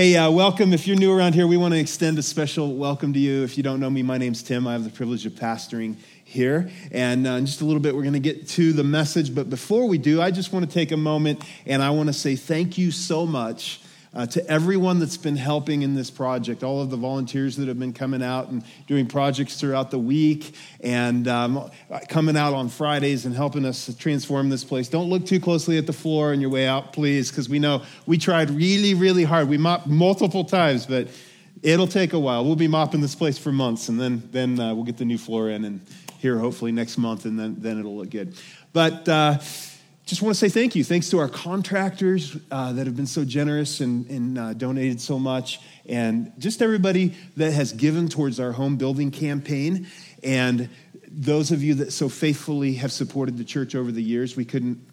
Hey, uh, welcome. If you're new around here, we want to extend a special welcome to you. If you don't know me, my name's Tim. I have the privilege of pastoring here. And uh, in just a little bit, we're going to get to the message. But before we do, I just want to take a moment and I want to say thank you so much uh, to everyone that's been helping in this project, all of the volunteers that have been coming out and doing projects throughout the week and um, coming out on Fridays and helping us transform this place. Don't look too closely at the floor on your way out, please, because we know we tried really, really hard. We mopped multiple times, but it'll take a while. We'll be mopping this place for months, and then, then uh, we'll get the new floor in and here hopefully next month, and then, then it'll look good. But uh, just want to say thank you. Thanks to our contractors uh, that have been so generous and, and uh, donated so much, and just everybody that has given towards our home building campaign. And those of you that so faithfully have supported the church over the years, we couldn't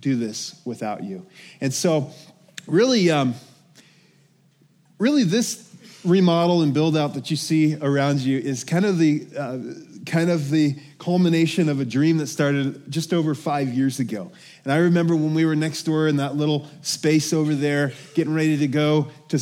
do this without you. And so, really, um, really, this remodel and build out that you see around you is kind of the uh, kind of the culmination of a dream that started just over five years ago. And I remember when we were next door in that little space over there, getting ready to go to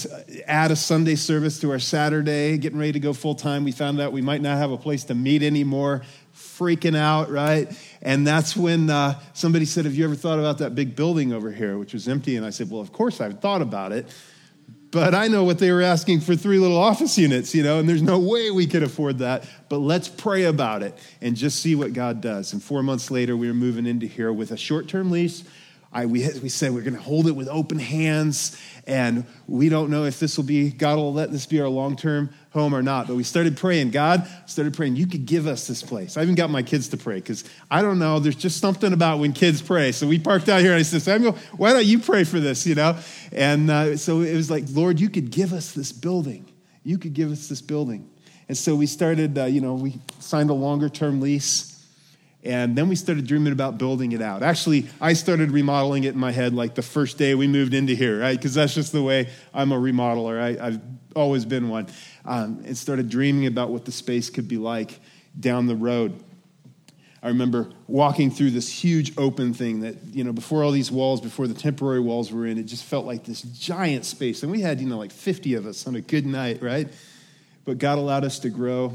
add a Sunday service to our Saturday, getting ready to go full time. We found out we might not have a place to meet anymore, freaking out, right? And that's when uh, somebody said, Have you ever thought about that big building over here, which was empty? And I said, Well, of course I've thought about it but I know what they were asking for three little office units, you know, and there's no way we could afford that. But let's pray about it and just see what God does. And four months later, we were moving into here with a short term lease. I, we, we said we're going to hold it with open hands, and we don't know if this will be, God will let this be our long term home or not. But we started praying. God started praying, you could give us this place. I even got my kids to pray because I don't know, there's just something about when kids pray. So we parked out here and I said, Samuel, why don't you pray for this, you know? And uh, so it was like, Lord, you could give us this building. You could give us this building. And so we started, uh, you know, we signed a longer term lease. And then we started dreaming about building it out. Actually, I started remodeling it in my head like the first day we moved into here, right? Because that's just the way I'm a remodeler. I, have always been one. Um, and started dreaming about what the space could be like down the road. I remember walking through this huge open thing that, you know, before all these walls, before the temporary walls were in, it just felt like this giant space. And we had, you know, like 50 of us on a good night, right? But God allowed us to grow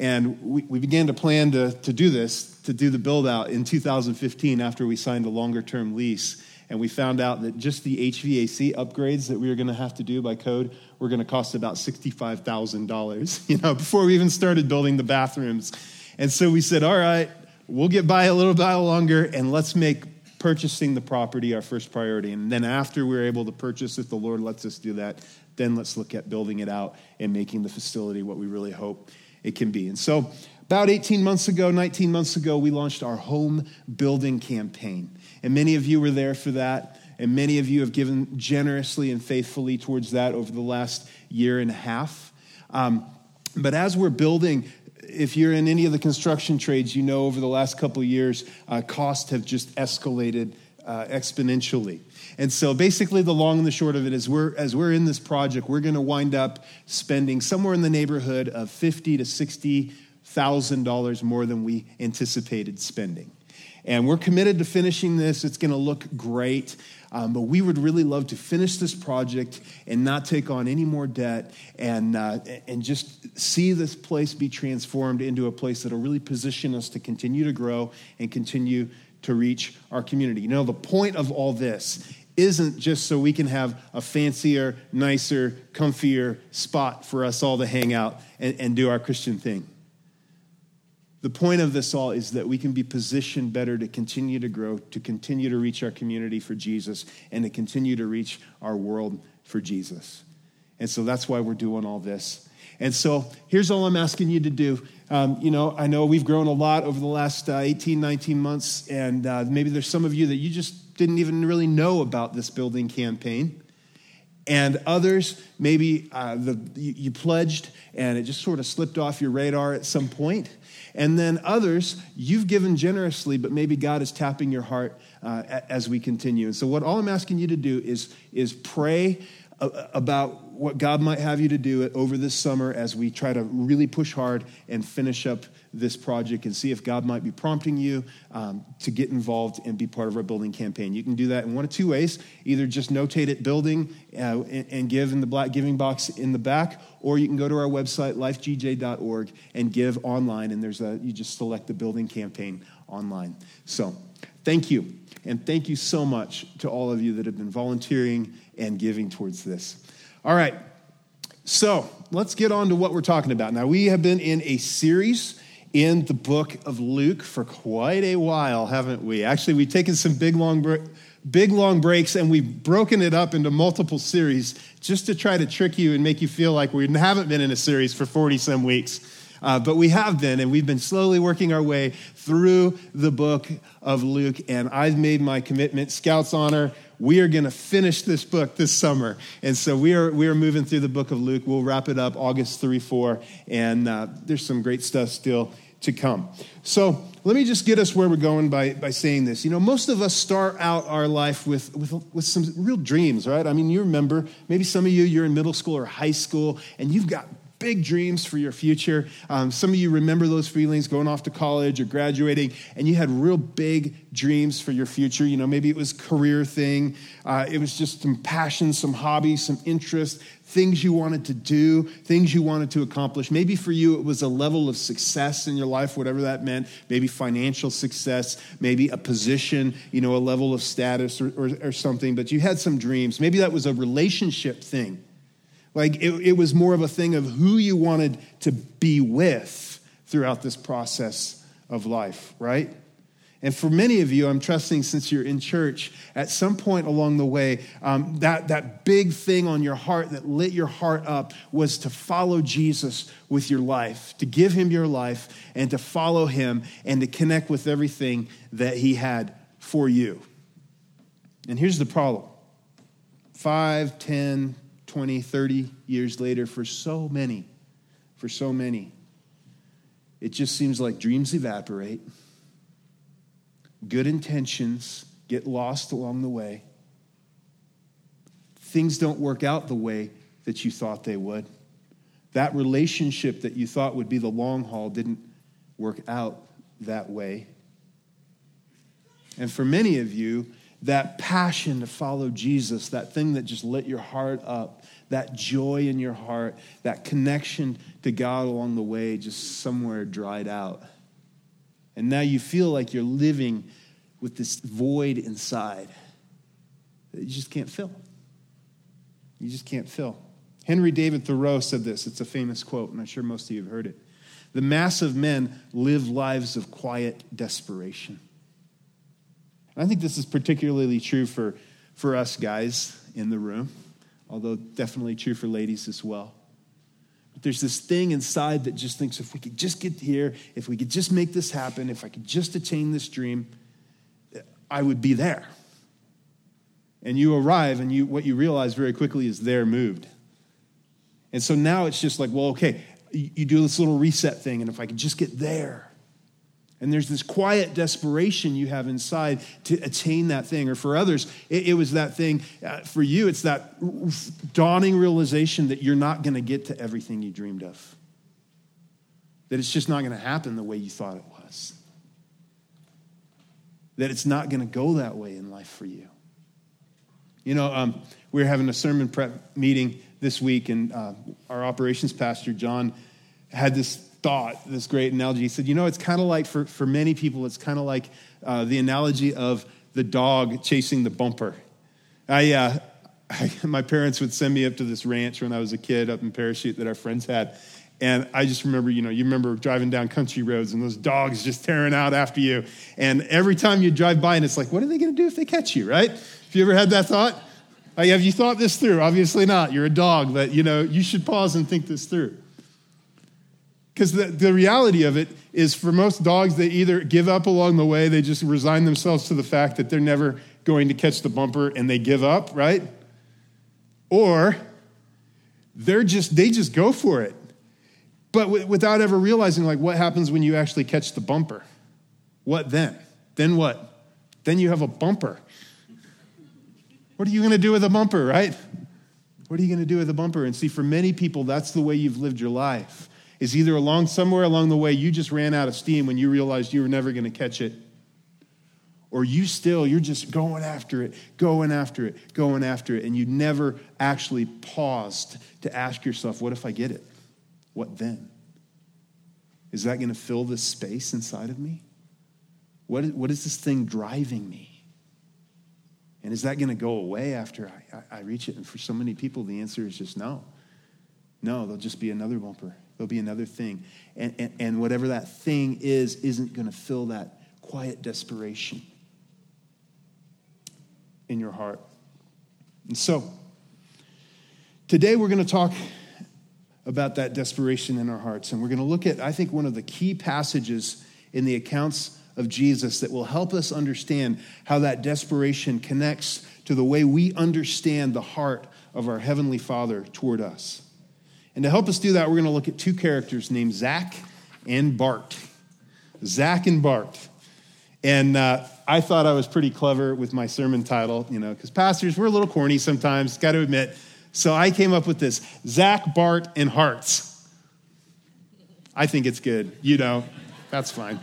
and we, we began to plan to, to do this, to do the build out in 2015 after we signed a longer term lease. And we found out that just the HVAC upgrades that we were going to have to do by code were going to cost about $65,000, you know, before we even started building the bathrooms. And so we said, all right, we'll get by a little while longer and let's make purchasing the property our first priority. And then after we're able to purchase it, the Lord lets us do that, then let's look at building it out and making the facility what we really hope it can be. And so, about 18 months ago, 19 months ago, we launched our home building campaign. And many of you were there for that. And many of you have given generously and faithfully towards that over the last year and a half. Um, but as we're building, if you're in any of the construction trades, you know over the last couple of years, uh, costs have just escalated uh, exponentially. And so basically the long and the short of it is we're as we're in this project, we're going to wind up spending somewhere in the neighborhood of 50 to 60 thousand dollars more than we anticipated spending. And we're committed to finishing this. It's going to look great. Um, but we would really love to finish this project and not take on any more debt and, uh, and just see this place be transformed into a place that will really position us to continue to grow and continue to reach our community. You know, the point of all this isn't just so we can have a fancier, nicer, comfier spot for us all to hang out and, and do our Christian thing. The point of this all is that we can be positioned better to continue to grow, to continue to reach our community for Jesus, and to continue to reach our world for Jesus. And so that's why we're doing all this. And so here's all I'm asking you to do. Um, you know, I know we've grown a lot over the last uh, 18, 19 months, and uh, maybe there's some of you that you just didn't even really know about this building campaign. And others, maybe uh, the, you, you pledged and it just sort of slipped off your radar at some point. And then others, you've given generously, but maybe God is tapping your heart uh, as we continue. And so, what all I'm asking you to do is, is pray about what God might have you to do over this summer as we try to really push hard and finish up this project and see if God might be prompting you um, to get involved and be part of our building campaign. You can do that in one of two ways either just notate it building uh, and, and, give in the black giving box in the back, or you can go to our website, lifegj.org, and give online. And there's a, you just select the building campaign online. So thank you. And thank you so much to all of you that have been volunteering and giving towards this. All right. So let's get on to what we're talking about. Now, we have been in a series in the book of Luke for quite a while, haven't we? Actually, we've taken some big, long, big, long breaks and we've broken it up into multiple series just to try to trick you and make you feel like we haven't been in a series for 40 some weeks. Uh, but we have been, and we've been slowly working our way through the book of Luke. And I've made my commitment, Scouts Honor. We are going to finish this book this summer. And so we are, we are moving through the book of Luke. We'll wrap it up August 3 4. And uh, there's some great stuff still to come. So let me just get us where we're going by, by saying this. You know, most of us start out our life with, with, with some real dreams, right? I mean, you remember, maybe some of you, you're in middle school or high school, and you've got big dreams for your future. Um, some of you remember those feelings going off to college or graduating, and you had real big dreams for your future. You know, maybe it was career thing, uh, it was just some passion, some hobbies, some interest, things you wanted to do, things you wanted to accomplish. Maybe for you, it was a level of success in your life, whatever that meant. Maybe financial success, maybe a position, you know, a level of status or, or, or something. But you had some dreams. Maybe that was a relationship thing like it, it was more of a thing of who you wanted to be with throughout this process of life, right? And for many of you, I'm trusting since you're in church, at some point along the way, um, that, that big thing on your heart that lit your heart up was to follow Jesus with your life, to give him your life, and to follow him and to connect with everything that he had for you. And here's the problem five, ten, 20, 30 years later, for so many, for so many, it just seems like dreams evaporate, good intentions get lost along the way, things don't work out the way that you thought they would. That relationship that you thought would be the long haul didn't work out that way. And for many of you, that passion to follow Jesus, that thing that just lit your heart up, that joy in your heart, that connection to God along the way just somewhere dried out. And now you feel like you're living with this void inside that you just can't fill. You just can't fill. Henry David Thoreau said this. It's a famous quote, and I'm sure most of you have heard it. The mass of men live lives of quiet desperation. I think this is particularly true for, for us guys in the room, although definitely true for ladies as well. But there's this thing inside that just thinks if we could just get here, if we could just make this happen, if I could just attain this dream, I would be there. And you arrive, and you, what you realize very quickly is they're moved. And so now it's just like, well, okay, you do this little reset thing, and if I could just get there, and there's this quiet desperation you have inside to attain that thing. Or for others, it, it was that thing. Uh, for you, it's that dawning realization that you're not going to get to everything you dreamed of, that it's just not going to happen the way you thought it was, that it's not going to go that way in life for you. You know, um, we were having a sermon prep meeting this week, and uh, our operations pastor, John, had this thought, this great analogy. He said, You know, it's kind of like, for, for many people, it's kind of like uh, the analogy of the dog chasing the bumper. I, uh, I, my parents would send me up to this ranch when I was a kid up in Parachute that our friends had. And I just remember, you know, you remember driving down country roads and those dogs just tearing out after you. And every time you drive by, and it's like, what are they going to do if they catch you, right? Have you ever had that thought? Have you thought this through? Obviously not. You're a dog, but, you know, you should pause and think this through. Because the, the reality of it is for most dogs, they either give up along the way, they just resign themselves to the fact that they're never going to catch the bumper and they give up, right? Or they're just, they just go for it. But w- without ever realizing, like, what happens when you actually catch the bumper? What then? Then what? Then you have a bumper. What are you going to do with a bumper, right? What are you going to do with a bumper? And see, for many people, that's the way you've lived your life. Is either along somewhere along the way you just ran out of steam when you realized you were never going to catch it. Or you still you're just going after it going after it going after it and you never actually paused to ask yourself what if i get it? What then? Is that going to fill this space inside of me? What is, what is this thing driving me? And is that going to go away after I, I, I reach it? And for so many people the answer is just no. No there'll just be another bumper there'll be another thing and, and, and whatever that thing is isn't going to fill that quiet desperation in your heart. And so, today we're going to talk about that desperation in our hearts. And we're going to look at, I think, one of the key passages in the accounts of Jesus that will help us understand how that desperation connects to the way we understand the heart of our Heavenly Father toward us. And to help us do that, we're going to look at two characters named Zach and Bart. Zach and Bart. And uh, I thought I was pretty clever with my sermon title, you know, because pastors, we're a little corny sometimes, got to admit. So I came up with this Zach, Bart, and Hearts. I think it's good. You know, that's fine.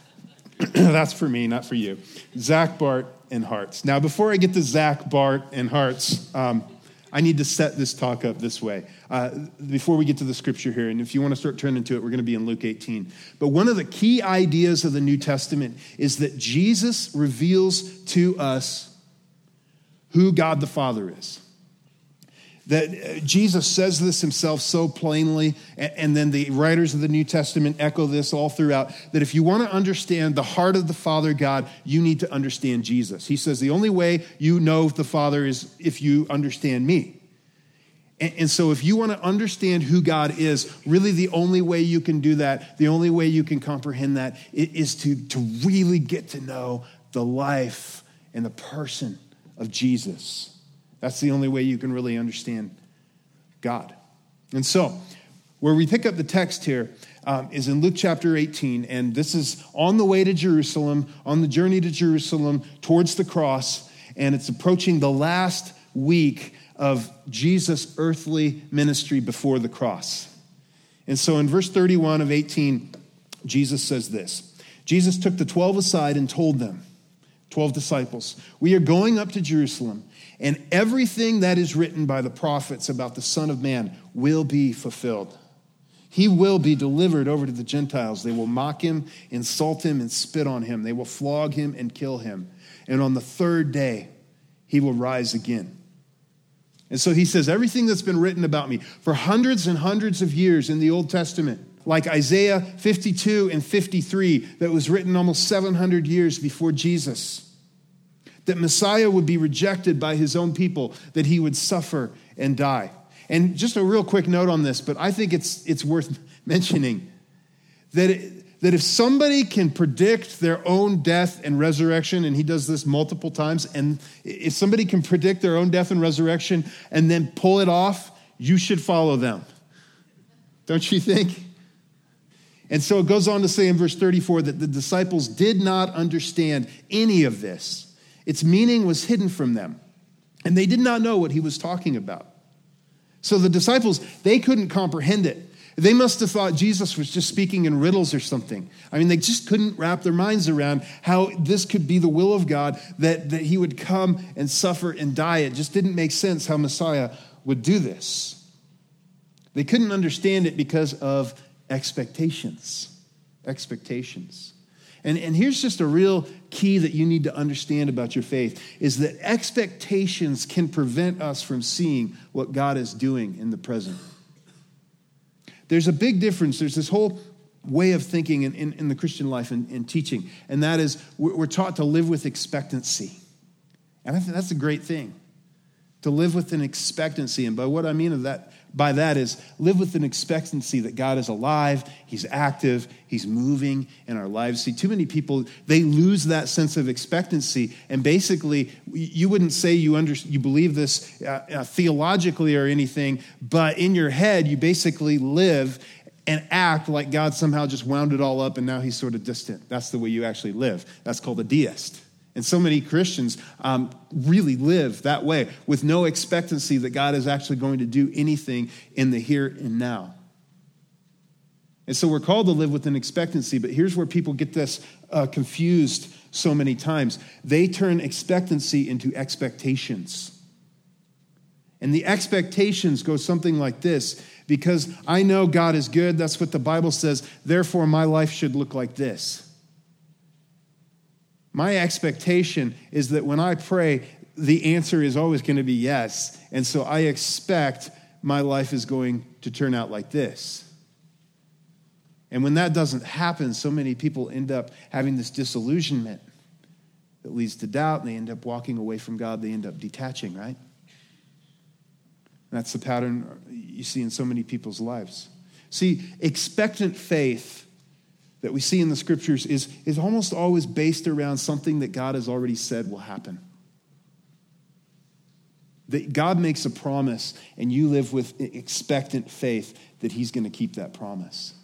that's for me, not for you. Zach, Bart, and Hearts. Now, before I get to Zach, Bart, and Hearts, um, I need to set this talk up this way uh, before we get to the scripture here. And if you want to start turning to it, we're going to be in Luke 18. But one of the key ideas of the New Testament is that Jesus reveals to us who God the Father is that uh, Jesus says this himself so plainly, and then the writers of the New Testament echo this all throughout that if you want to understand the heart of the Father God, you need to understand Jesus. He says the only way you know the Father is if you understand me. And so, if you want to understand who God is, really the only way you can do that, the only way you can comprehend that is to, to really get to know the life and the person of Jesus. That's the only way you can really understand God. And so, where we pick up the text here um, is in Luke chapter 18, and this is on the way to Jerusalem, on the journey to Jerusalem towards the cross, and it's approaching the last week of Jesus' earthly ministry before the cross. And so in verse 31 of 18, Jesus says this Jesus took the 12 aside and told them, 12 disciples, We are going up to Jerusalem and everything that is written by the prophets about the Son of Man will be fulfilled. He will be delivered over to the Gentiles. They will mock him, insult him, and spit on him. They will flog him and kill him. And on the third day, he will rise again. And so he says, everything that's been written about me for hundreds and hundreds of years in the Old Testament, like Isaiah 52 and 53, that was written almost 700 years before Jesus that Messiah would be rejected by his own people, that he would suffer and die. And just a real quick note on this, but I think it's, it's worth mentioning that, it, that if somebody can predict their own death and resurrection, and he does this multiple times, and if somebody can predict their own death and resurrection and then pull it off, you should follow them. Don't you think? And so it goes on to say in verse 34 that the disciples did not understand any of this its meaning was hidden from them, and they did not know what he was talking about. So the disciples, they couldn't comprehend it. They must have thought Jesus was just speaking in riddles or something. I mean, they just couldn't wrap their minds around how this could be the will of God, that, that he would come and suffer and die. It just didn't make sense how Messiah would do this. They couldn't understand it because of expectations. Expectations. And, and here's just a real key that you need to understand about your faith is that expectations can prevent us from seeing what God is doing in the present. There's a big difference. There's this whole way of thinking in, in, in the Christian life and, and, teaching, and that is we're taught to live with expectancy. And I think that's a great thing to live with an expectancy. And by what I mean of that, by that is live with an expectancy that God is alive, He's active, He's moving in our lives. See, too many people, they lose that sense of expectancy. And basically, you wouldn't say you, under, you believe this uh, uh, theologically or anything, but in your head, you basically live and act like God somehow just wound it all up and now He's sort of distant. That's the way you actually live. That's called a deist. And so many Christians um, really live that way with no expectancy that God is actually going to do anything in the here and now. And so we're called to live with an expectancy, but here's where people get this uh, confused so many times. They turn expectancy into expectations. And the expectations go something like this because I know God is good. That's what the Bible says. Therefore, my life should look like this. My expectation is that when I pray, the answer is always going to be yes. And so I expect my life is going to turn out like this. And when that doesn't happen, so many people end up having this disillusionment that leads to doubt, and they end up walking away from God. They end up detaching, right? That's the pattern you see in so many people's lives. See, expectant faith that we see in the scriptures is, is almost always based around something that God has already said will happen. That God makes a promise and you live with expectant faith that He's going to keep that promise.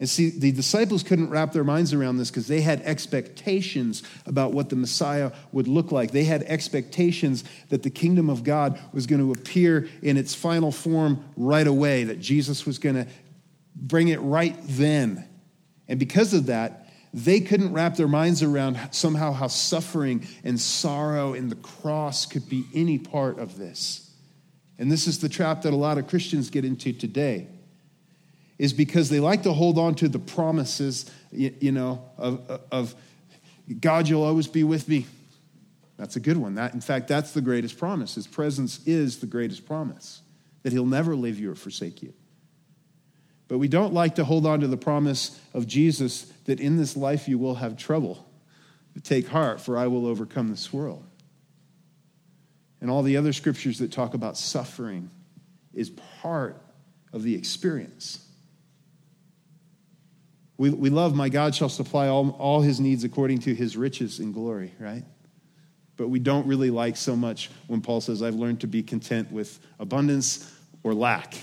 And see, the disciples couldn't wrap their minds around this because they had expectations about what the Messiah would look like. They had expectations that the kingdom of God was going to appear in its final form right away, that Jesus was going to bring it right then. And because of that, they couldn't wrap their minds around somehow how suffering and sorrow and the cross could be any part of this. And this is the trap that a lot of Christians get into today is because they like to hold on to the promises, you, you know, of, of God, you'll always be with me. That's a good one. That, in fact, that's the greatest promise. His presence is the greatest promise, that he'll never leave you or forsake you. But we don't like to hold on to the promise of Jesus that in this life you will have trouble. But take heart, for I will overcome this world. And all the other scriptures that talk about suffering is part of the experience. We, we love, my God shall supply all, all his needs according to his riches in glory, right? But we don't really like so much when Paul says, I've learned to be content with abundance or lack.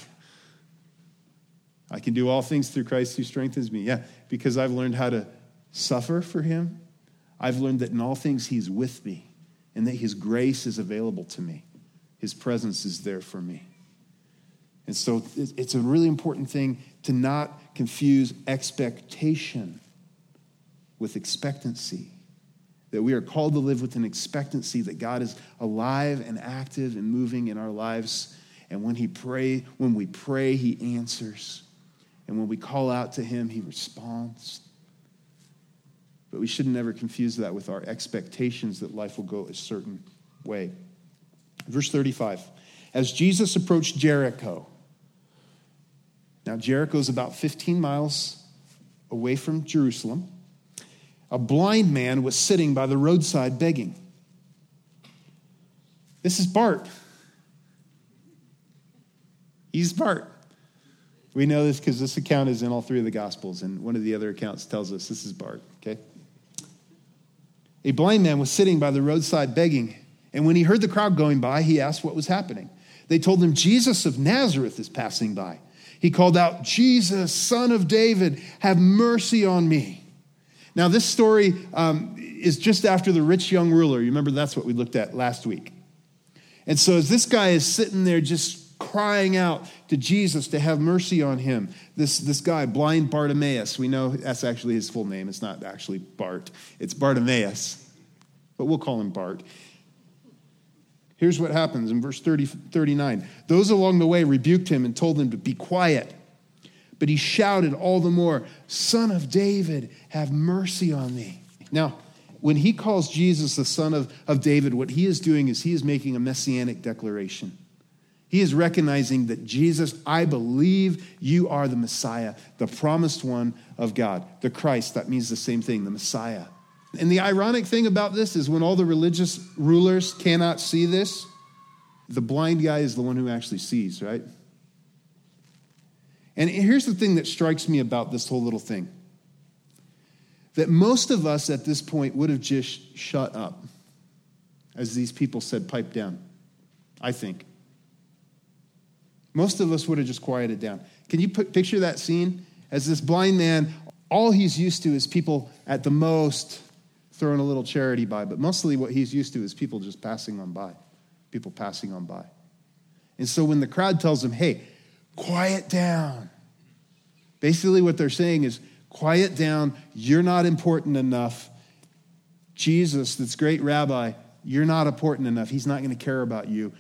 I can do all things through Christ who strengthens me. Yeah, because I've learned how to suffer for him. I've learned that in all things he's with me and that his grace is available to me. His presence is there for me. And so it's a really important thing to not confuse expectation with expectancy. That we are called to live with an expectancy that God is alive and active and moving in our lives. And when he pray, when we pray, he answers. And when we call out to him, he responds. But we should never confuse that with our expectations that life will go a certain way. Verse 35. As Jesus approached Jericho, now, Jericho is about 15 miles away from Jerusalem. A blind man was sitting by the roadside begging. This is Bart. He's Bart. We know this because this account is in all three of the Gospels, and one of the other accounts tells us this is Bart, okay? A blind man was sitting by the roadside begging, and when he heard the crowd going by, he asked what was happening. They told him, Jesus of Nazareth is passing by. He called out, Jesus, son of David, have mercy on me. Now, this story um, is just after the rich young ruler. You remember that's what we looked at last week. And so, as this guy is sitting there just crying out to Jesus to have mercy on him, this, this guy, blind Bartimaeus, we know that's actually his full name. It's not actually Bart, it's Bartimaeus, but we'll call him Bart. Here's what happens in verse 30, 39. Those along the way rebuked him and told him to be quiet. But he shouted all the more, Son of David, have mercy on me. Now, when he calls Jesus the Son of, of David, what he is doing is he is making a messianic declaration. He is recognizing that Jesus, I believe you are the Messiah, the promised one of God, the Christ. That means the same thing, the Messiah. And the ironic thing about this is when all the religious rulers cannot see this, the blind guy is the one who actually sees, right? And here's the thing that strikes me about this whole little thing that most of us at this point would have just shut up, as these people said, pipe down. I think. Most of us would have just quieted down. Can you put, picture that scene? As this blind man, all he's used to is people at the most throwing a little charity by, but mostly what he's used to is people just passing on by, people passing on by. And so when the crowd tells him, hey, quiet down, Basically, what they're saying is quiet down. You're not important enough. Jesus, this great rabbi, you're not important enough. He's not going to care about you.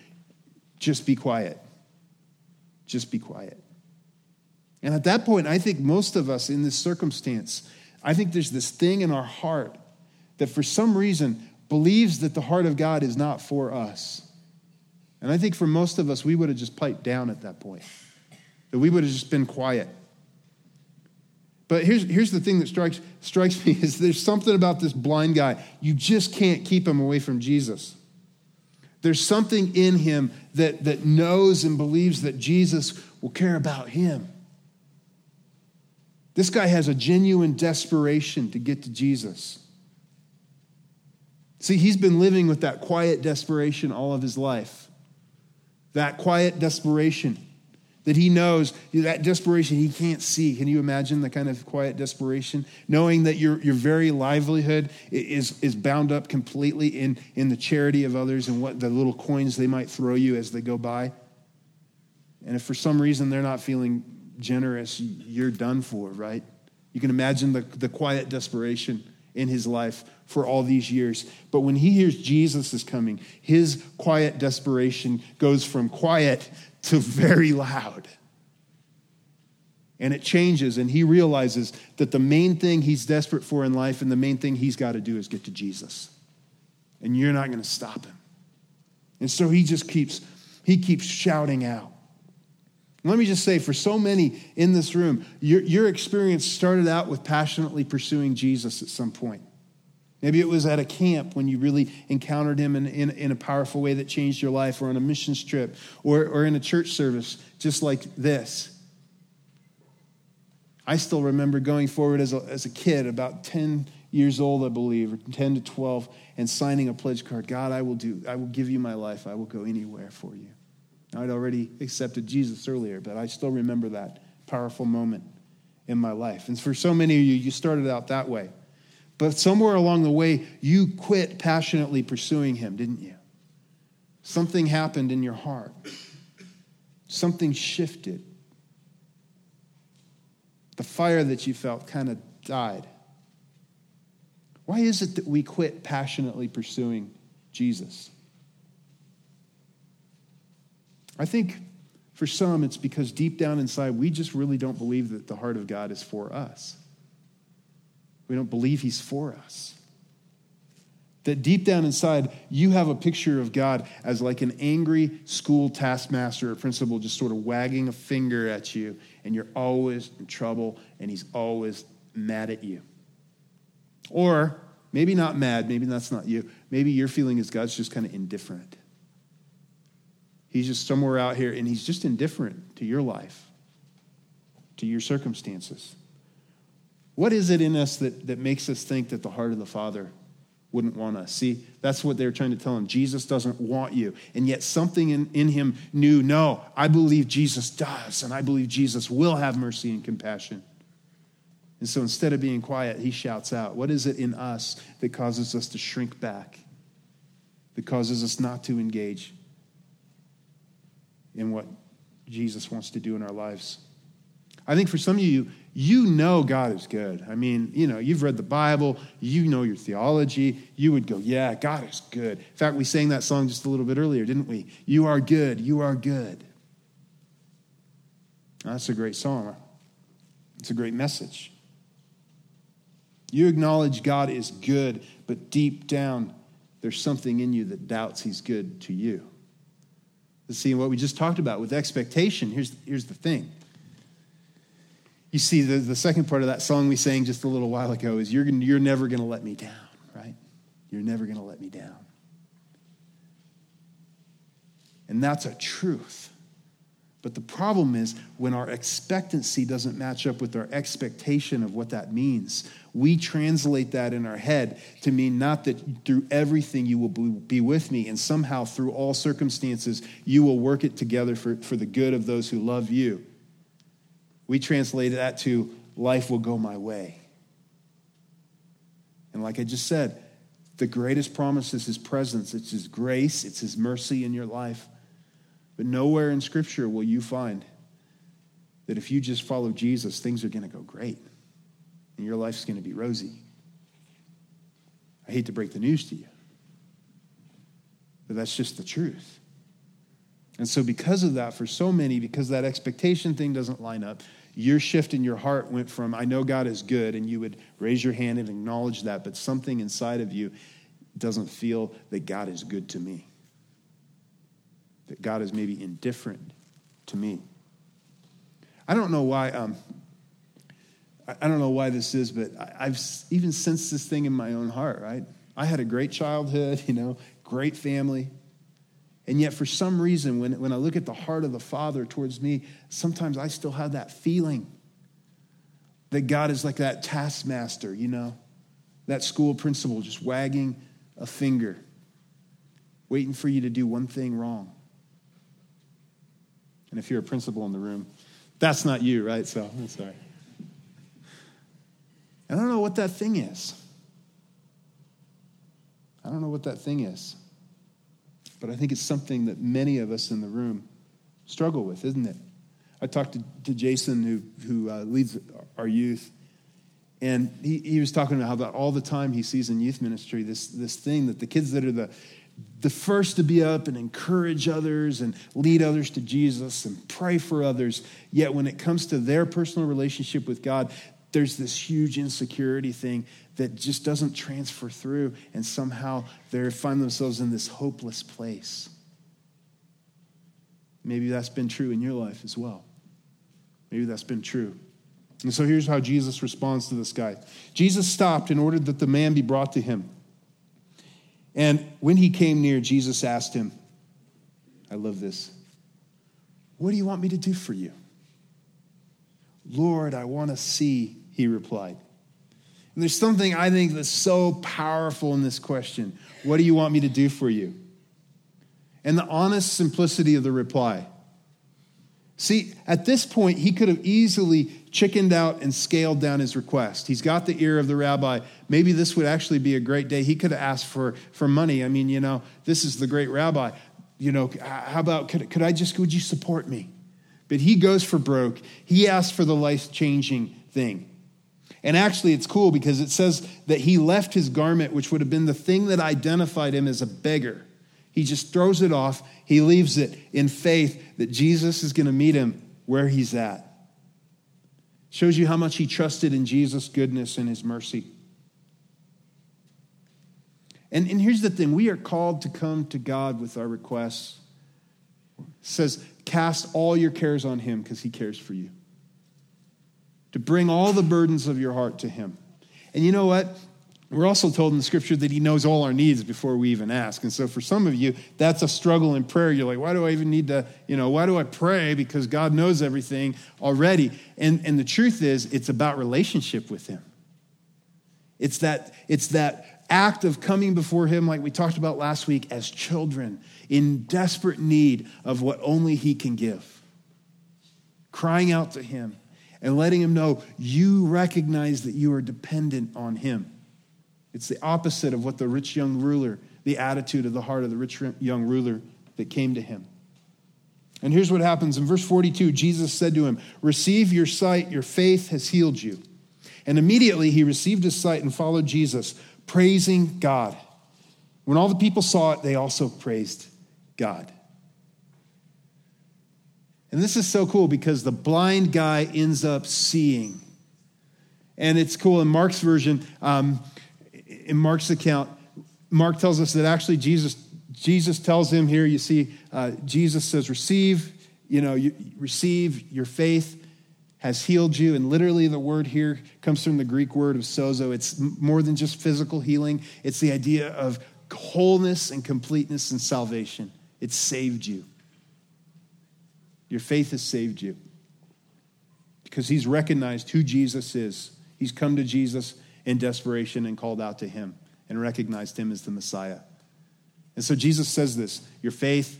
Just be quiet. Just be quiet. And at that point, I think most of us in this circumstance, I think there's this thing in our heart that for some reason believes that the heart of God is not for us. And I think for most of us, we would have just piped down at that point, that we would have just been quiet. But here's, here's the thing that strikes, strikes me is there's something about this blind guy. You just can't keep him away from Jesus. There's something in him that, that knows and believes that Jesus will care about him. This guy has a genuine desperation to get to Jesus. See, he's been living with that quiet desperation all of his life. That quiet desperation that he knows, that desperation he can't see. Can you imagine the kind of quiet desperation? Knowing that your, your very livelihood is, is bound up completely in, in the charity of others and what the little coins they might throw you as they go by. And if for some reason they're not feeling generous, you're done for, right? You can imagine the, the quiet desperation in his life for all these years. But when he hears Jesus is coming, his quiet desperation goes from quiet to very loud. And it changes, and he realizes that the main thing he's desperate for in life and the main thing he's got to do is get to Jesus. And you're not going to stop him. And so he just keeps, he keeps shouting out. Let me just say, for so many in this room, your, your experience started out with passionately pursuing Jesus at some point. Maybe it was at a camp when you really encountered him in, in, in, a powerful way that changed your life, or on a missions trip, or, or in a church service just like this. I still remember going forward as a, as a kid, about 10 years old, I believe, or 10 to 12, and signing a pledge card God, I will, do, I will give you my life. I will go anywhere for you. I'd already accepted Jesus earlier, but I still remember that powerful moment in my life. And for so many of you, you started out that way. But somewhere along the way, you quit passionately pursuing him, didn't you? Something happened in your heart, something shifted. The fire that you felt kind of died. Why is it that we quit passionately pursuing Jesus? I think for some, it's because deep down inside, we just really don't believe that the heart of God is for us. We don't believe He's for us. That deep down inside, you have a picture of God as like an angry school taskmaster or principal just sort of wagging a finger at you, and you're always in trouble, and He's always mad at you. Or maybe not mad, maybe that's not you. Maybe your feeling is God's just kind of indifferent. He's just somewhere out here, and He's just indifferent to your life, to your circumstances. What is it in us that, that makes us think that the heart of the Father wouldn't want us? See, that's what they're trying to tell him. Jesus doesn't want you. And yet something in, in him knew, no, I believe Jesus does, and I believe Jesus will have mercy and compassion. And so instead of being quiet, he shouts out. What is it in us that causes us to shrink back, that causes us not to engage in what Jesus wants to do in our lives? I think for some of you, you know God is good. I mean, you know, you've read the Bible, you know your theology. You would go, yeah, God is good. In fact, we sang that song just a little bit earlier, didn't we? You are good, you are good. That's a great song. It's a great message. You acknowledge God is good, but deep down, there's something in you that doubts He's good to you. See, what we just talked about with expectation, here's, here's the thing you see, the, the second part of that song we sang just a little while ago is You're, you're never going to let me down, right? You're never going to let me down. And that's a truth. But the problem is when our expectancy doesn't match up with our expectation of what that means, we translate that in our head to mean not that through everything you will be with me, and somehow through all circumstances you will work it together for, for the good of those who love you. We translate that to life will go my way. And like I just said, the greatest promise is his presence, it's his grace, it's his mercy in your life. But nowhere in Scripture will you find that if you just follow Jesus, things are going to go great and your life's going to be rosy. I hate to break the news to you, but that's just the truth. And so, because of that, for so many, because that expectation thing doesn't line up, your shift in your heart went from, I know God is good, and you would raise your hand and acknowledge that, but something inside of you doesn't feel that God is good to me, that God is maybe indifferent to me. I don't know why. Um, I don't know why this is, but I've even sensed this thing in my own heart, right? I had a great childhood, you know, great family. And yet, for some reason, when, when I look at the heart of the Father towards me, sometimes I still have that feeling that God is like that taskmaster, you know, that school principal just wagging a finger, waiting for you to do one thing wrong. And if you're a principal in the room, that's not you, right? So I'm sorry. I don't know what that thing is. I don't know what that thing is. But I think it's something that many of us in the room struggle with, isn't it? I talked to, to Jason, who, who uh, leads our youth, and he, he was talking about how that all the time he sees in youth ministry this, this thing that the kids that are the, the first to be up and encourage others and lead others to Jesus and pray for others, yet when it comes to their personal relationship with God, there's this huge insecurity thing that just doesn't transfer through, and somehow they find themselves in this hopeless place. Maybe that's been true in your life as well. Maybe that's been true. And so here's how Jesus responds to this guy Jesus stopped and ordered that the man be brought to him. And when he came near, Jesus asked him, I love this. What do you want me to do for you? Lord, I want to see, he replied. And there's something I think that's so powerful in this question What do you want me to do for you? And the honest simplicity of the reply. See, at this point, he could have easily chickened out and scaled down his request. He's got the ear of the rabbi. Maybe this would actually be a great day. He could have asked for, for money. I mean, you know, this is the great rabbi. You know, how about, could, could I just, would you support me? But he goes for broke. He asks for the life changing thing. And actually, it's cool because it says that he left his garment, which would have been the thing that identified him as a beggar. He just throws it off. He leaves it in faith that Jesus is going to meet him where he's at. Shows you how much he trusted in Jesus' goodness and his mercy. And, and here's the thing we are called to come to God with our requests. It says, cast all your cares on him because he cares for you. To bring all the burdens of your heart to him. And you know what? We're also told in the scripture that he knows all our needs before we even ask. And so for some of you, that's a struggle in prayer. You're like, why do I even need to, you know, why do I pray? Because God knows everything already. And, and the truth is, it's about relationship with him. It's that, it's that act of coming before him, like we talked about last week, as children in desperate need of what only he can give. Crying out to him and letting him know you recognize that you are dependent on him. It's the opposite of what the rich young ruler, the attitude of the heart of the rich young ruler that came to him. And here's what happens in verse 42 Jesus said to him, Receive your sight, your faith has healed you. And immediately he received his sight and followed Jesus, praising God. When all the people saw it, they also praised God. And this is so cool because the blind guy ends up seeing. And it's cool in Mark's version. Um, in Mark's account, Mark tells us that actually Jesus, Jesus tells him here, you see, uh, Jesus says, receive, you know, you, receive your faith has healed you. And literally, the word here comes from the Greek word of sozo. It's more than just physical healing, it's the idea of wholeness and completeness and salvation. It saved you. Your faith has saved you because he's recognized who Jesus is. He's come to Jesus in desperation and called out to him and recognized him as the Messiah. And so Jesus says this Your faith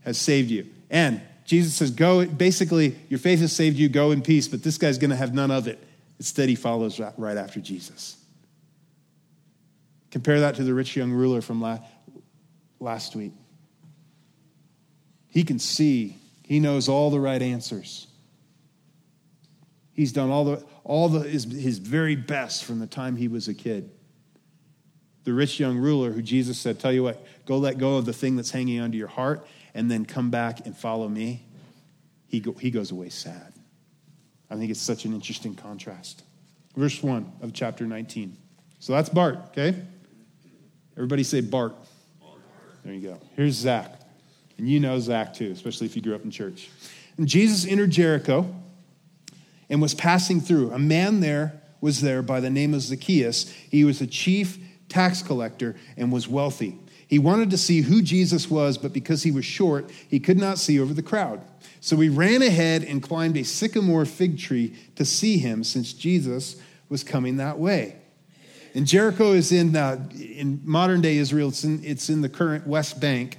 has saved you. And Jesus says, Go, basically, your faith has saved you, go in peace, but this guy's going to have none of it. Instead, he follows right after Jesus. Compare that to the rich young ruler from last week. He can see, he knows all the right answers. He's done all, the, all the, his, his very best from the time he was a kid. The rich young ruler who Jesus said, Tell you what, go let go of the thing that's hanging onto your heart and then come back and follow me. He, go, he goes away sad. I think it's such an interesting contrast. Verse 1 of chapter 19. So that's Bart, okay? Everybody say Bart. There you go. Here's Zach. And you know Zach too, especially if you grew up in church. And Jesus entered Jericho and was passing through. A man there was there by the name of Zacchaeus. He was a chief tax collector and was wealthy. He wanted to see who Jesus was, but because he was short, he could not see over the crowd. So he ran ahead and climbed a sycamore fig tree to see him, since Jesus was coming that way. And Jericho is in, uh, in modern day Israel, it's in, it's in the current West Bank.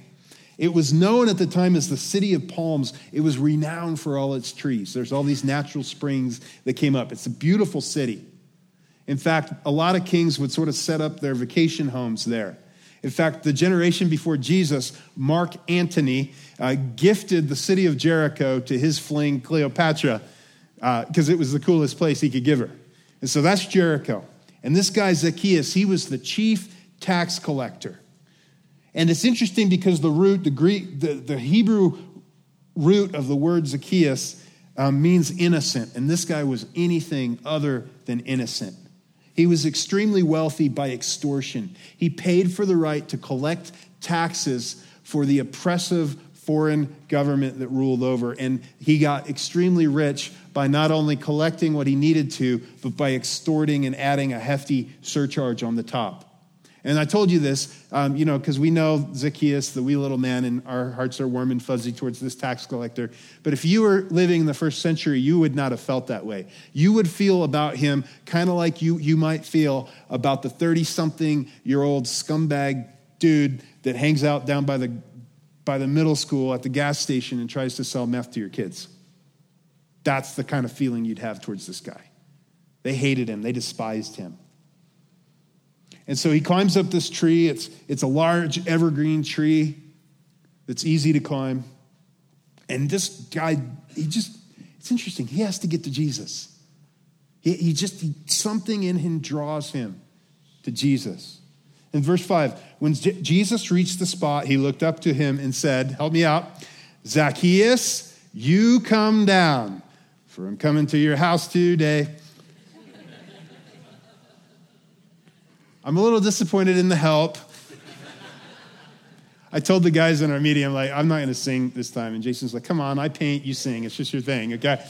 It was known at the time as the city of palms. It was renowned for all its trees. There's all these natural springs that came up. It's a beautiful city. In fact, a lot of kings would sort of set up their vacation homes there. In fact, the generation before Jesus, Mark Antony, uh, gifted the city of Jericho to his fling Cleopatra because uh, it was the coolest place he could give her. And so that's Jericho. And this guy, Zacchaeus, he was the chief tax collector. And it's interesting because the root, the Greek, the, the Hebrew root of the word Zacchaeus um, means innocent. And this guy was anything other than innocent. He was extremely wealthy by extortion. He paid for the right to collect taxes for the oppressive foreign government that ruled over. And he got extremely rich by not only collecting what he needed to, but by extorting and adding a hefty surcharge on the top. And I told you this, um, you know, because we know Zacchaeus, the wee little man, and our hearts are warm and fuzzy towards this tax collector. But if you were living in the first century, you would not have felt that way. You would feel about him kind of like you, you might feel about the 30 something year old scumbag dude that hangs out down by the, by the middle school at the gas station and tries to sell meth to your kids. That's the kind of feeling you'd have towards this guy. They hated him, they despised him. And so he climbs up this tree. It's, it's a large evergreen tree that's easy to climb. And this guy, he just, it's interesting. He has to get to Jesus. He, he just, he, something in him draws him to Jesus. In verse 5, when J- Jesus reached the spot, he looked up to him and said, Help me out. Zacchaeus, you come down, for I'm coming to your house today. I'm a little disappointed in the help. I told the guys in our meeting, I'm like, I'm not going to sing this time. And Jason's like, come on, I paint, you sing. It's just your thing, okay?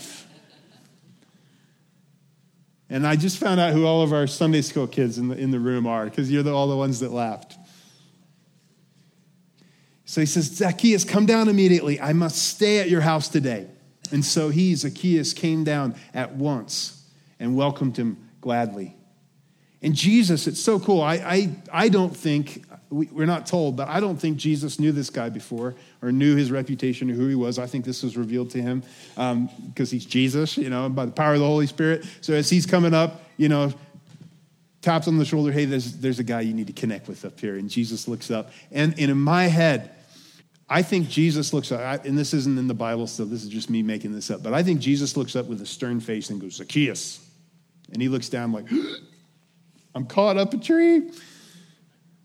And I just found out who all of our Sunday school kids in the, in the room are because you're the, all the ones that laughed. So he says, Zacchaeus, come down immediately. I must stay at your house today. And so he, Zacchaeus, came down at once and welcomed him gladly. And Jesus, it's so cool. I, I, I don't think, we, are not told, but I don't think Jesus knew this guy before or knew his reputation or who he was. I think this was revealed to him because um, he's Jesus, you know, by the power of the Holy Spirit. So as he's coming up, you know, taps on the shoulder, hey, there's, there's a guy you need to connect with up here. And Jesus looks up. And, and in my head, I think Jesus looks up, and this isn't in the Bible, so this is just me making this up, but I think Jesus looks up with a stern face and goes, Zacchaeus. And he looks down like, I'm caught up a tree.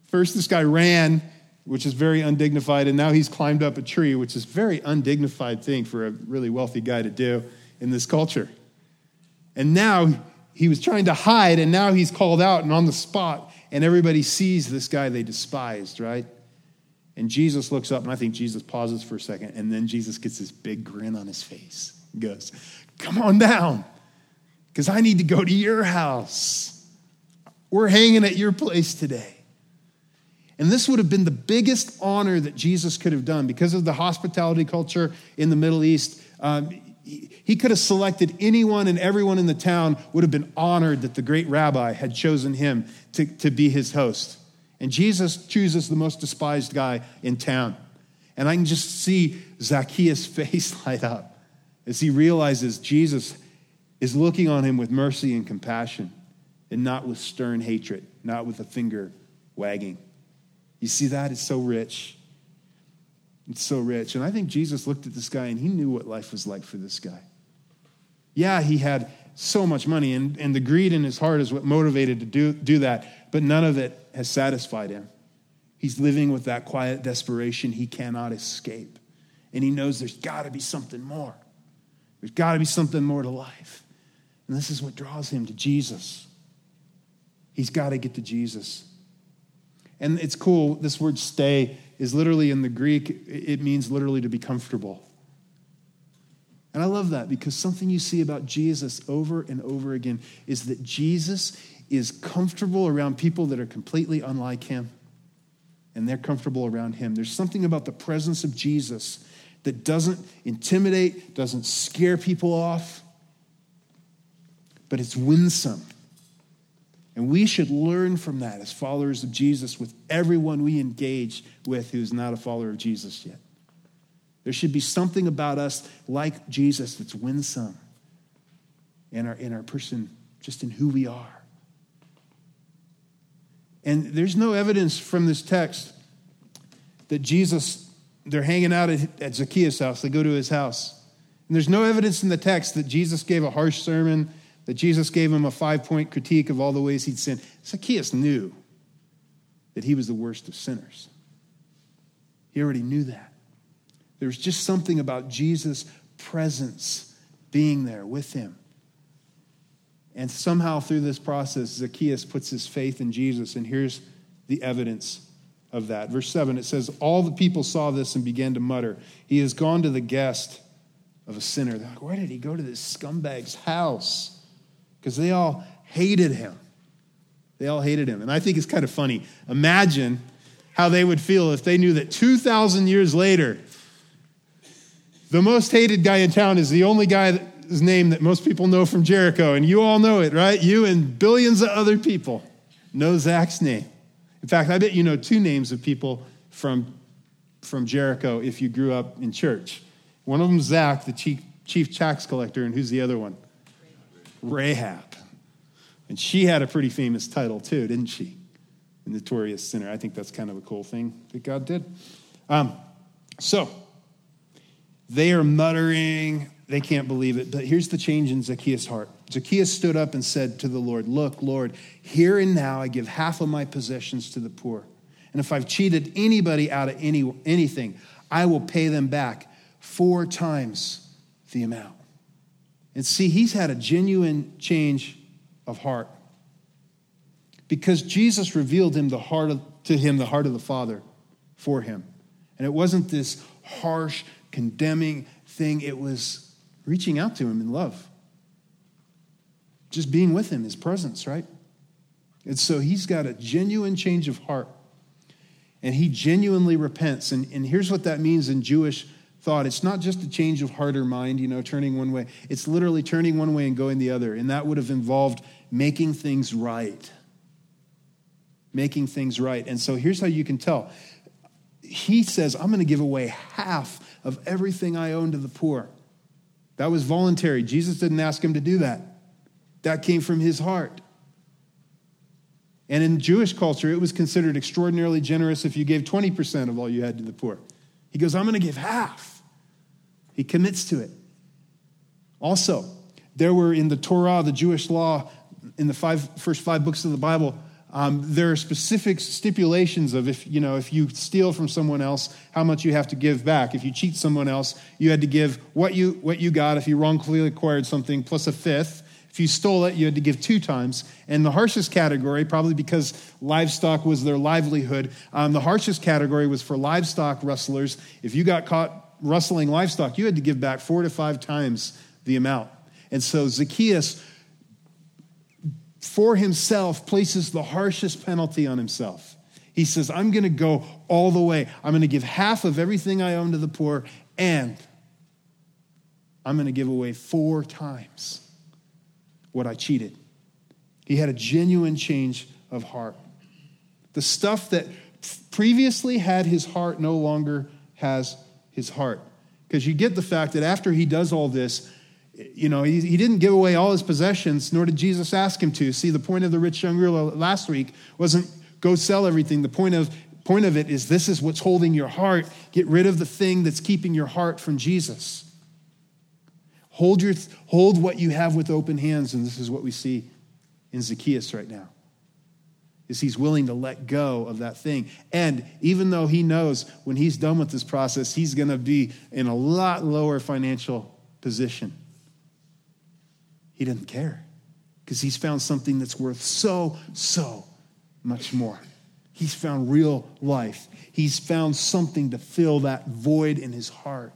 First, this guy ran, which is very undignified, and now he's climbed up a tree, which is a very undignified thing for a really wealthy guy to do in this culture. And now he was trying to hide, and now he's called out and on the spot, and everybody sees this guy they despised, right? And Jesus looks up, and I think Jesus pauses for a second, and then Jesus gets this big grin on his face. He goes, Come on down, because I need to go to your house. We're hanging at your place today. And this would have been the biggest honor that Jesus could have done because of the hospitality culture in the Middle East. Um, he could have selected anyone and everyone in the town would have been honored that the great rabbi had chosen him to, to be his host. And Jesus chooses the most despised guy in town. And I can just see Zacchaeus' face light up as he realizes Jesus is looking on him with mercy and compassion and not with stern hatred, not with a finger wagging. You see that? It's so rich. It's so rich. And I think Jesus looked at this guy and he knew what life was like for this guy. Yeah, he had so much money, and, and the greed in his heart is what motivated to do, do that, but none of it has satisfied him. He's living with that quiet desperation he cannot escape. And he knows there's got to be something more. There's got to be something more to life. And this is what draws him to Jesus. He's got to get to Jesus. And it's cool, this word stay is literally in the Greek, it means literally to be comfortable. And I love that because something you see about Jesus over and over again is that Jesus is comfortable around people that are completely unlike him, and they're comfortable around him. There's something about the presence of Jesus that doesn't intimidate, doesn't scare people off, but it's winsome. And we should learn from that as followers of Jesus with everyone we engage with who's not a follower of Jesus yet. There should be something about us like Jesus that's winsome in our, in our person, just in who we are. And there's no evidence from this text that Jesus, they're hanging out at, at Zacchaeus' house, they go to his house. And there's no evidence in the text that Jesus gave a harsh sermon, that Jesus gave him a five point critique of all the ways he'd sinned. Zacchaeus knew that he was the worst of sinners. He already knew that. There was just something about Jesus' presence being there with him. And somehow through this process, Zacchaeus puts his faith in Jesus. And here's the evidence of that. Verse 7, it says, All the people saw this and began to mutter, He has gone to the guest of a sinner. They're like, Why did he go to this scumbag's house? Because they all hated him. They all hated him. And I think it's kind of funny. Imagine how they would feel if they knew that 2,000 years later, the most hated guy in town is the only guy's name that most people know from Jericho, and you all know it, right? You and billions of other people know Zach's name. In fact, I bet you know two names of people from, from Jericho if you grew up in church. One of them, is Zach, the chief, chief tax collector, and who's the other one? Rahab. And she had a pretty famous title too, didn't she? A notorious sinner. I think that's kind of a cool thing that God did. Um, so, they are muttering, they can't believe it. But here's the change in Zacchaeus' heart. Zacchaeus stood up and said to the Lord, Look, Lord, here and now I give half of my possessions to the poor. And if I've cheated anybody out of any, anything, I will pay them back four times the amount. And see, he's had a genuine change of heart because Jesus revealed him the heart of, to him the heart of the Father for him. And it wasn't this harsh, condemning thing, it was reaching out to him in love. Just being with him, his presence, right? And so he's got a genuine change of heart. And he genuinely repents. And, and here's what that means in Jewish thought it's not just a change of heart or mind, you know, turning one way. It's literally turning one way and going the other. And that would have involved making things right. Making things right. And so here's how you can tell. He says, I'm going to give away half of everything I own to the poor. That was voluntary. Jesus didn't ask him to do that. That came from his heart. And in Jewish culture, it was considered extraordinarily generous if you gave 20% of all you had to the poor. He goes, I'm going to give half. He commits to it. Also, there were in the Torah, the Jewish law, in the five, first five books of the Bible, um, there are specific stipulations of if you know if you steal from someone else, how much you have to give back. If you cheat someone else, you had to give what you what you got. If you wrongfully acquired something, plus a fifth. If you stole it, you had to give two times. And the harshest category, probably because livestock was their livelihood, um, the harshest category was for livestock rustlers. If you got caught rustling livestock, you had to give back four to five times the amount. And so Zacchaeus for himself places the harshest penalty on himself. He says, I'm going to go all the way. I'm going to give half of everything I own to the poor, and I'm going to give away four times what I cheated. He had a genuine change of heart. The stuff that previously had his heart no longer has his heart. Because you get the fact that after he does all this, you know, he, he didn't give away all his possessions, nor did Jesus ask him to. See, the point of the rich young ruler last week wasn't go sell everything. The point of, point of it is this is what's holding your heart. Get rid of the thing that's keeping your heart from Jesus. Hold, your, hold what you have with open hands. And this is what we see in Zacchaeus right now. Is he's willing to let go of that thing. And even though he knows when he's done with this process, he's going to be in a lot lower financial position, he doesn't care because he's found something that's worth so, so much more. He's found real life. He's found something to fill that void in his heart.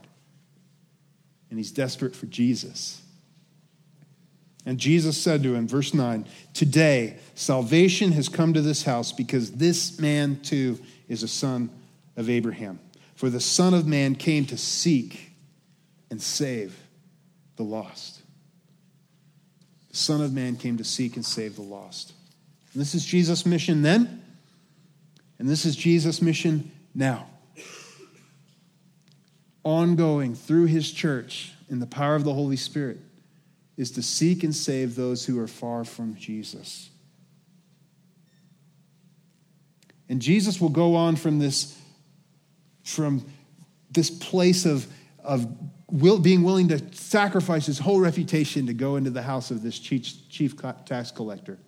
And he's desperate for Jesus. And Jesus said to him, verse 9, Today salvation has come to this house because this man too is a son of Abraham. For the Son of Man came to seek and save the lost. The Son of Man came to seek and save the lost. And this is Jesus' mission then, and this is Jesus' mission now. Ongoing through his church in the power of the Holy Spirit is to seek and save those who are far from Jesus. And Jesus will go on from this, from this place of, of will, being willing to sacrifice his whole reputation to go into the house of this chief, chief tax collector,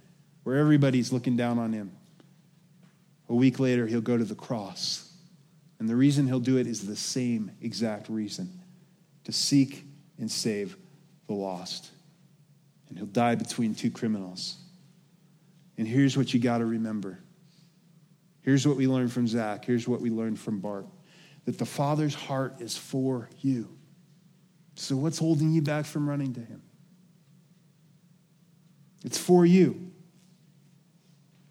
where everybody's looking down on him. A week later, he'll go to the cross. And the reason he'll do it is the same exact reason to seek and save the lost and he'll die between two criminals. And here's what you got to remember. Here's what we learned from Zach. Here's what we learned from Bart that the Father's heart is for you. So, what's holding you back from running to Him? It's for you.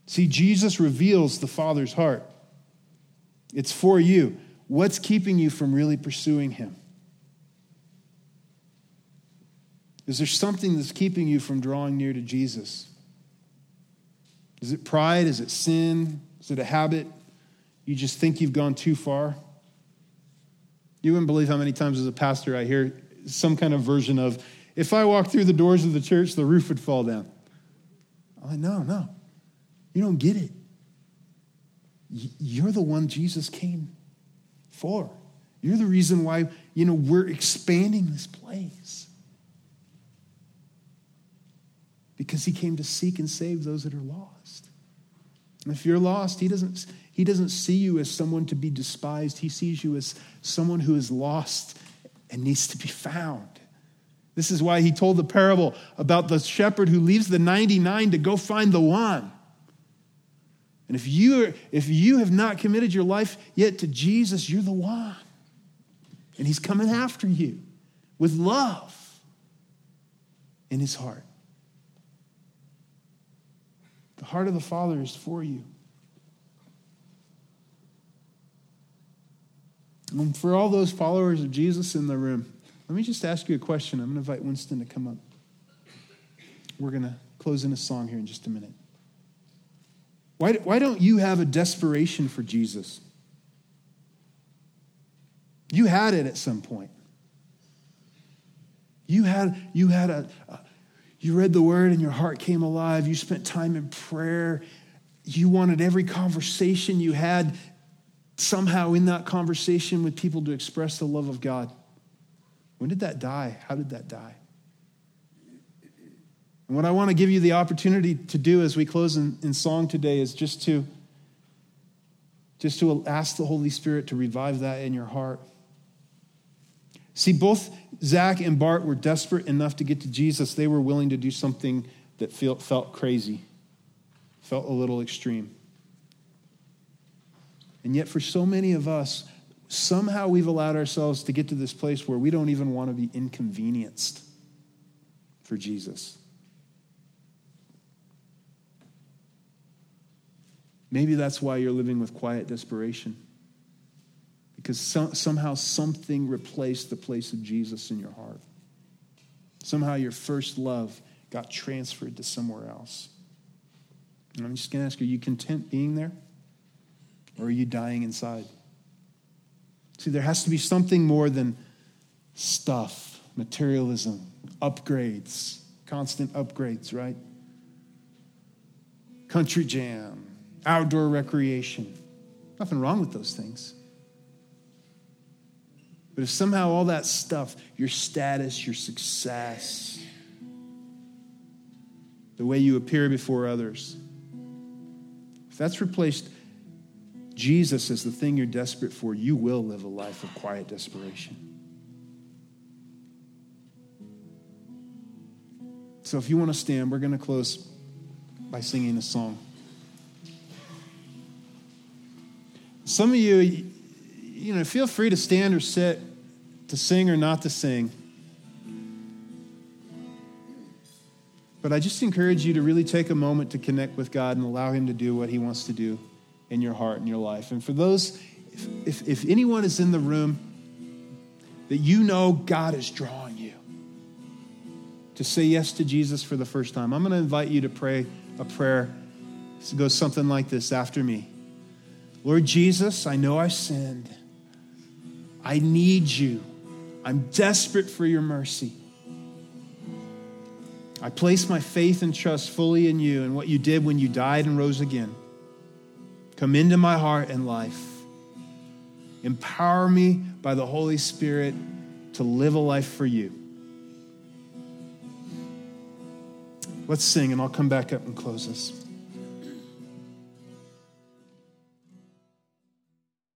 See, Jesus reveals the Father's heart. It's for you. What's keeping you from really pursuing Him? Is there something that's keeping you from drawing near to Jesus? Is it pride? Is it sin? Is it a habit? You just think you've gone too far? You wouldn't believe how many times as a pastor I hear some kind of version of, if I walk through the doors of the church, the roof would fall down. I'm like, no, no. You don't get it. You're the one Jesus came for. You're the reason why, you know, we're expanding this place because he came to seek and save those that are lost. And if you're lost, he doesn't, he doesn't see you as someone to be despised. He sees you as someone who is lost and needs to be found. This is why he told the parable about the shepherd who leaves the 99 to go find the one. And if you, if you have not committed your life yet to Jesus, you're the one. And he's coming after you with love in his heart. The heart of the Father is for you. And for all those followers of Jesus in the room, let me just ask you a question. I'm going to invite Winston to come up. We're going to close in a song here in just a minute. Why, why don't you have a desperation for Jesus? You had it at some point. You had, you had a, a, you read the word and your heart came alive. You spent time in prayer. You wanted every conversation you had somehow in that conversation with people to express the love of God. When did that die? How did that die? And what I want to give you the opportunity to do as we close in, in song today is just to just to ask the Holy Spirit to revive that in your heart. See, both Zach and Bart were desperate enough to get to Jesus. They were willing to do something that felt, felt crazy, felt a little extreme. And yet, for so many of us, somehow we've allowed ourselves to get to this place where we don't even want to be inconvenienced for Jesus. Maybe that's why you're living with quiet desperation because some, somehow something replaced the place of Jesus in your heart. Somehow your first love got transferred to somewhere else. And I'm just going to ask are you content being there? Or are you dying inside? See, there has to be something more than stuff, materialism, upgrades, constant upgrades, right? Country jam, outdoor recreation. Nothing wrong with those things. But if somehow all that stuff, your status, your success, the way you appear before others, if that's replaced Jesus as the thing you're desperate for, you will live a life of quiet desperation. So if you want to stand, we're going to close by singing a song. Some of you, you know, feel free to stand or sit, to sing or not to sing. But I just encourage you to really take a moment to connect with God and allow Him to do what He wants to do in your heart and your life. And for those, if, if, if anyone is in the room that you know God is drawing you to say yes to Jesus for the first time, I'm going to invite you to pray a prayer. It goes something like this after me Lord Jesus, I know I've sinned. I need you. I'm desperate for your mercy. I place my faith and trust fully in you and what you did when you died and rose again. Come into my heart and life. Empower me by the Holy Spirit to live a life for you. Let's sing, and I'll come back up and close this.